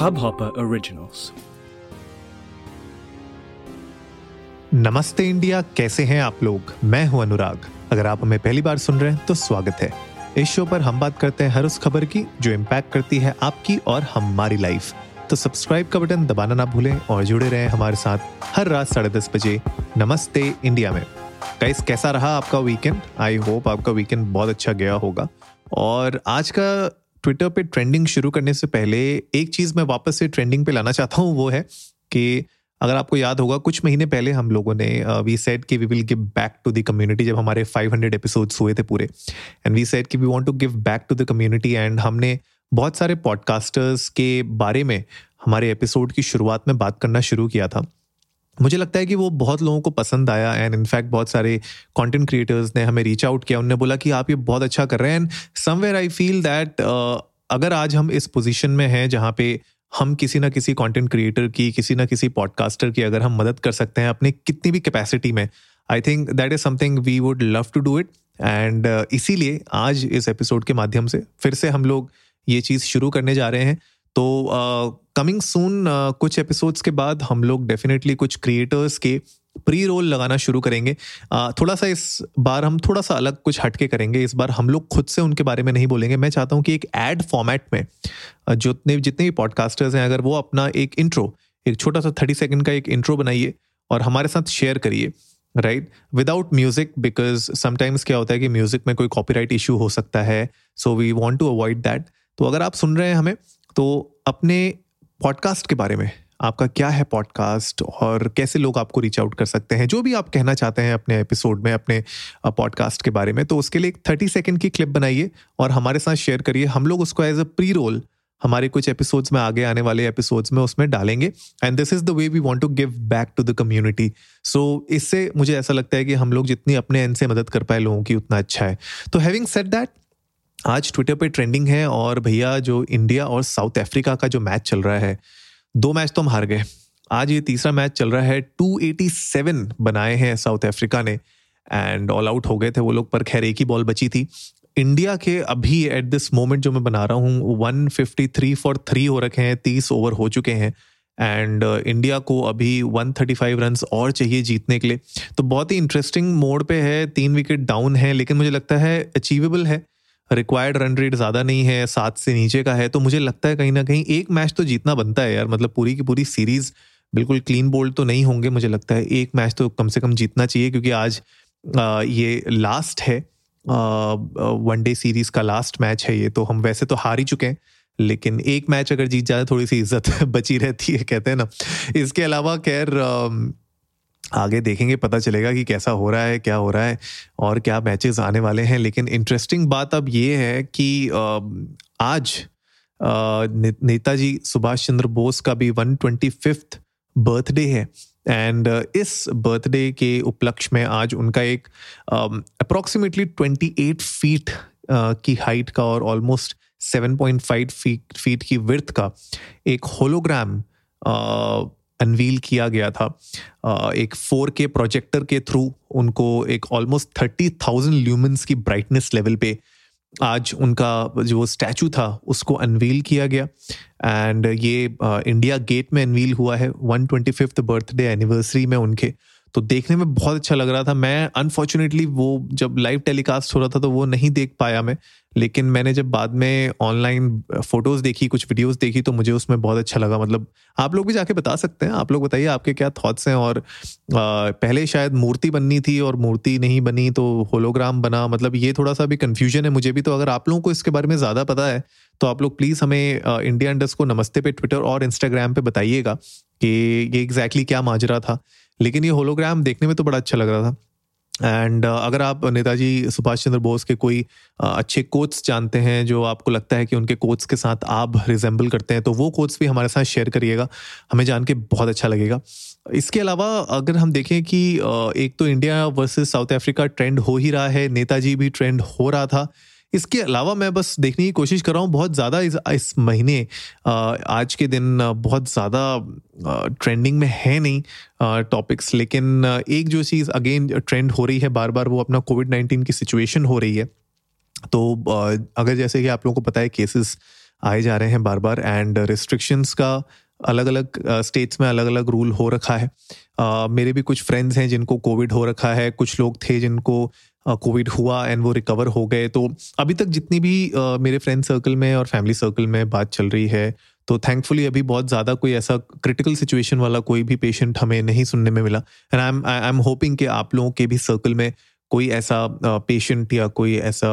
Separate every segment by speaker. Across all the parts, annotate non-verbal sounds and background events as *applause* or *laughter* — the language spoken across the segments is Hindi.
Speaker 1: Hubhopper Originals.
Speaker 2: नमस्ते इंडिया, कैसे हैं आप लोग? मैं हूँ अनुराग। अगर आप हमें पहली बार सुन रहे हैं तो स्वागत है। इस शो पर हम बात करते हैं हर उस खबर की, जो इम्पैक्ट करती है आपकी और हमारी लाइफ तो सब्सक्राइब का बटन दबाना ना भूलें और जुड़े रहें हमारे साथ हर रात साढ़े दस बजे नमस्ते इंडिया में। गाइस कैसा रहा आपका वीकेंड आई होप आपका वीकेंड बहुत अच्छा गया होगा। और आज का ट्विटर पे ट्रेंडिंग शुरू करने से पहले एक चीज़ मैं वापस से ट्रेंडिंग पे लाना चाहता हूँ, वो है कि अगर आपको याद होगा, कुछ महीने पहले हम लोगों ने वी सेड कि we will give back to the community जब हमारे 500 एपिसोड्स हुए थे पूरे। एंड वी सेड कि we want to give back to the community and हमने बहुत सारे पॉडकास्टर्स के बारे में, हमारे एपिसोड की शुरुआत में बात करना शुरू किया था। मुझे लगता है कि वो बहुत लोगों को पसंद आया एंड इनफैक्ट बहुत सारे कंटेंट क्रिएटर्स ने हमें रीच आउट किया। उन्होंने बोला कि आप ये बहुत अच्छा कर रहे हैं and somewhere I feel that अगर आज हम इस पोजीशन में हैं जहाँ पे हम किसी ना किसी कंटेंट क्रिएटर की, किसी ना किसी पॉडकास्टर की अगर हम मदद कर सकते हैं अपनी कितनी भी कैपेसिटी में I think that is something we would love to do it and इसीलिए आज इस एपिसोड के माध्यम से फिर से हम लोग ये चीज़ शुरू करने जा रहे हैं। तो कमिंग uh, सून uh, कुछ एपिसोड्स के बाद हम लोग डेफिनेटली कुछ क्रिएटर्स के प्री रोल लगाना शुरू करेंगे। Uh, थोड़ा सा इस बार हम थोड़ा सा अलग कुछ हटके करेंगे। इस बार हम लोग खुद से उनके बारे में नहीं बोलेंगे। मैं चाहता हूँ कि एक एड फॉर्मेट में जितने जितने भी पॉडकास्टर्स हैं अगर वो अपना एक इंट्रो एक छोटा सा थर्टी सेकेंड का एक इंट्रो बनाइए और हमारे साथ शेयर करिए right without music because sometimes क्या होता है कि म्यूज़िक में कोई कॉपीराइट इशू हो सकता है so we want to avoid that तो अगर आप सुन रहे हैं हमें तो अपने पॉडकास्ट के बारे में, आपका क्या है पॉडकास्ट और कैसे लोग आपको रीच आउट कर सकते हैं? जो भी आप कहना चाहते हैं अपने एपिसोड में, अपने पॉडकास्ट के बारे में तो उसके लिए एक थर्टी सेकेंड की क्लिप बनाइए और हमारे साथ शेयर करिए। हम लोग उसको एज अ प्री रोल हमारे कुछ एपिसोड्स में आगे आने वाले एपिसोड्स में उसमें डालेंगे। And this is the way we want to give back to the community so इससे मुझे ऐसा लगता है कि हम लोग जितनी अपने एंड से मदद कर पाए लोगों की, उतना अच्छा है। तो हैविंग सेट दैट आज ट्विटर पे ट्रेंडिंग है और भैया जो इंडिया और साउथ अफ्रीका का जो मैच चल रहा है दो मैच तो हम हार गए। आज ये तीसरा मैच चल रहा है 287 बनाए हैं साउथ अफ्रीका ने एंड ऑल आउट हो गए थे वो लोग पर खैर एक ही बॉल बची थी। इंडिया के अभी एट दिस मोमेंट जो मैं बना रहा हूँ 153 फॉर थ्री हो रखे हैं तीस ओवर हो चुके हैं एंड इंडिया uh, को अभी 135 रन और चाहिए जीतने के लिए। तो बहुत ही इंटरेस्टिंग मोड पे है तीन विकेट डाउन है लेकिन मुझे लगता है अचीवेबल है। रिक्वायर्ड रन रेट ज़्यादा नहीं है सात से नीचे का है तो मुझे लगता है कहीं ना कहीं एक मैच तो जीतना बनता है यार। मतलब पूरी की पूरी सीरीज़ बिल्कुल क्लीन बोल्ड तो नहीं होंगे मुझे लगता है एक मैच तो कम से कम जीतना चाहिए क्योंकि आज आ, ये लास्ट है। वनडे सीरीज़ का लास्ट मैच है ये तो हम वैसे तो हार ही चुके हैं लेकिन एक मैच अगर जीत जाए थोड़ी सी इज़्ज़त *laughs* बची रहती है कहते हैं ना। इसके अलावा खैर आगे देखेंगे, पता चलेगा कि कैसा हो रहा है, क्या हो रहा है और क्या मैचेस आने वाले हैं। लेकिन इंटरेस्टिंग बात अब ये है कि आज नेताजी सुभाष चंद्र बोस का भी वन ट्वेंटी फिफ्थ बर्थडे है एंड इस बर्थडे के उपलक्ष्य में आज उनका एक अप्रोक्सीमेटली ट्वेंटी एट फीट की हाइट का और almost seven point five feet feet की विर्थ का एक होलोग्राम अनवील किया गया था। एक 4K प्रोजेक्टर के थ्रू उनको एक ऑलमोस्ट थर्टी थाउज़ेंड ल्यूमन्स की ब्राइटनेस लेवल पे आज उनका जो स्टैचू था, उसको अनवील किया गया। एंड ये इंडिया गेट में अनवील हुआ है। One twenty fifth birthday anniversary में उनके। तो देखने में बहुत अच्छा लग रहा था। मैं अनफॉर्चुनेटली वो जब लाइव टेलीकास्ट हो रहा था तो वो नहीं देख पाया मैं। लेकिन मैंने जब बाद में ऑनलाइन फ़ोटोज़ देखी कुछ वीडियोस देखी तो मुझे उसमें बहुत अच्छा लगा। मतलब आप लोग भी जाके बता सकते हैं। आप लोग बताइए आपके क्या थॉट्स हैं और आ, पहले शायद मूर्ति बननी थी और मूर्ति नहीं बनी तो होलोग्राम बना। मतलब ये थोड़ा सा भी कन्फ्यूज़न है मुझे भी। तो अगर आप लोगों को इसके बारे में ज़्यादा पता है तो आप लोग प्लीज़ हमें इंडिया इंडस्ट को नमस्ते पे ट्विटर और इंस्टाग्राम पे बताइएगा कि ये एग्जैक्टली क्या माजरा था। लेकिन ये होलोग्राम देखने में तो बड़ा अच्छा लग रहा था। एंड uh, अगर आप नेताजी सुभाष चंद्र बोस के कोई uh, अच्छे कोच जानते हैं जो आपको लगता है कि उनके कोच के साथ आप रिजेंबल करते हैं तो वो कोच भी हमारे साथ शेयर करिएगा। हमें जान के बहुत अच्छा लगेगा। इसके अलावा अगर हम देखें कि uh, एक तो India versus South Africa trend हो ही रहा है नेताजी भी ट्रेंड हो रहा था। इसके अलावा मैं बस देखने की कोशिश कर रहा हूँ, बहुत ज़्यादा इस इस महीने आज के दिन बहुत ज़्यादा ट्रेंडिंग में है नहीं टॉपिक्स लेकिन एक जो चीज़ अगेन ट्रेंड हो रही है बार बार वो अपना कोविड नाइन्टीन की सिचुएशन हो रही है। तो अगर जैसे कि आप लोगों को पता है केसेस आए जा रहे हैं बार बार एंड रिस्ट्रिक्शंस का अलग अलग स्टेट्स में अलग अलग रूल हो रखा है। मेरे भी कुछ फ्रेंड्स हैं जिनको कोविड हो रखा है, कुछ लोग थे जिनको कोविड हुआ एंड वो रिकवर हो गए। तो अभी तक जितनी भी मेरे फ्रेंड सर्कल में और फैमिली सर्कल में बात चल रही है तो थैंकफुली अभी बहुत ज़्यादा कोई ऐसा क्रिटिकल सिचुएशन वाला कोई भी पेशेंट हमें नहीं सुनने में मिला। And I am I am hoping कि आप लोगों के भी सर्कल में कोई ऐसा पेशेंट या कोई ऐसा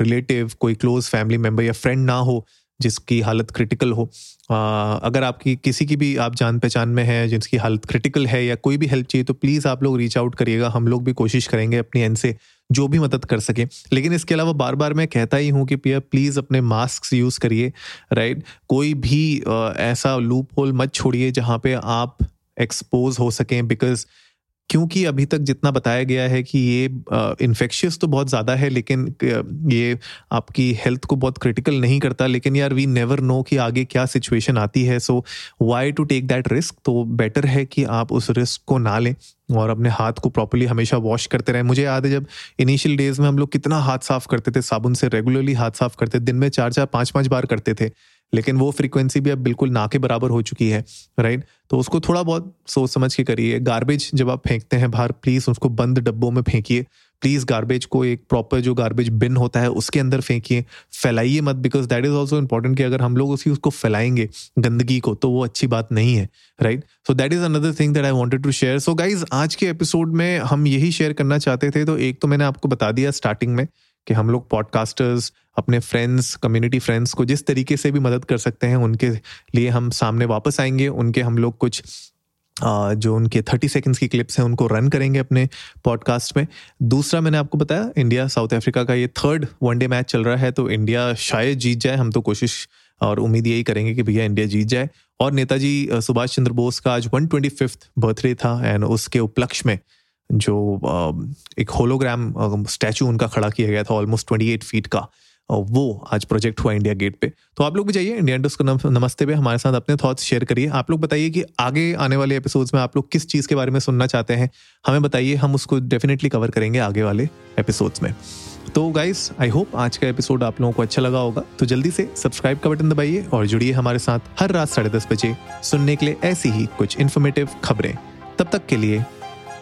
Speaker 2: रिलेटिव कोई क्लोज फैमिली मेंबर या फ्रेंड ना हो जिसकी हालत क्रिटिकल हो। आ, अगर आपकी किसी की भी आप जान पहचान में है जिसकी हालत क्रिटिकल है या कोई भी हेल्प चाहिए तो प्लीज़ आप लोग रीच आउट करिएगा। हम लोग भी कोशिश करेंगे अपनी एंड से जो भी मदद कर सके। लेकिन इसके अलावा बार बार मैं कहता ही हूँ कि पिया प्लीज़ अपने मास्क यूज़ करिए राइट कोई भी ऐसा लूप होल मत छोड़िए जहाँ पे आप एक्सपोज हो सकें बिकॉज़ क्योंकि अभी तक जितना बताया गया है कि ये इन्फेक्शियस तो बहुत ज़्यादा है, लेकिन ये आपकी हेल्थ को बहुत क्रिटिकल नहीं करता। लेकिन यार वी नेवर नो कि आगे क्या सिचुएशन आती है। So why to take that risk तो बेटर है कि आप उस रिस्क को ना लें और अपने हाथ को प्रॉपरली हमेशा वॉश करते रहें। मुझे याद है जब इनिशियल डेज़ में हम लोग कितना हाथ साफ़ करते थे, साबुन से रेगुलरली हाथ साफ़ करते दिन में चार चार पाँच पाँच बार करते थे। लेकिन वो फ्रीक्वेंसी भी अब बिल्कुल ना के बराबर हो चुकी है राइट तो उसको थोड़ा बहुत सोच समझ के करिए। गार्बेज जब आप फेंकते हैं बाहर प्लीज़ उसको बंद डब्बों में फेंकिए। प्लीज़ गार्बेज को एक प्रॉपर जो गार्बेज बिन होता है, उसके अंदर फेंकिए। फैलाइए मत because that is also important कि अगर हम लोग उसी उसको फैलाएँगे गंदगी को तो वो अच्छी बात नहीं है right so that is another thing that I wanted to share so guys आज के एपिसोड में हम यही शेयर करना चाहते थे तो एक तो मैंने आपको बता दिया स्टार्टिंग में कि हम लोग पॉडकास्टर्स अपने फ्रेंड्स कम्युनिटी फ्रेंड्स को जिस तरीके से भी मदद कर सकते हैं, उनके लिए हम सामने वापस आएँगे, उनके हम लोग कुछ जो उनके थर्टी सेकेंड्स की क्लिप्स हैं, उनको रन करेंगे अपने पॉडकास्ट में। दूसरा मैंने आपको बताया इंडिया साउथ अफ्रीका का ये थर्ड वनडे मैच चल रहा है तो इंडिया शायद जीत जाए, हम तो कोशिश और उम्मीद यही करेंगे कि भैया इंडिया जीत जाए। और नेताजी सुभाष चंद्र बोस का आज वन ट्वेंटी फिफ्थ बर्थडे था एंड उसके उपलक्ष्य में जो एक होलोग्राम स्टैचू उनका खड़ा किया गया था ऑलमोस्ट ट्वेंटी एट फीट का वो आज प्रोजेक्ट हुआ इंडिया गेट पे। तो आप लोग भी जाइए इंडिया इंडस्ट को नमस्ते पे, हमारे साथ अपने थॉट्स शेयर करिए। आप लोग बताइए कि आगे आने वाले एपिसोड्स में आप लोग किस चीज़ के बारे में सुनना चाहते हैं, हमें बताइए, हम उसको डेफिनेटली कवर करेंगे आगे वाले एपिसोड्स में। तो गाइस आई होप आज का एपिसोड आप लोगों को अच्छा लगा होगा। तो जल्दी से सब्सक्राइब का बटन दबाइए और जुड़िए हमारे साथ हर रात साढ़े दस बजे सुनने के लिए ऐसी ही कुछ इन्फॉर्मेटिव खबरें। तब तक के लिए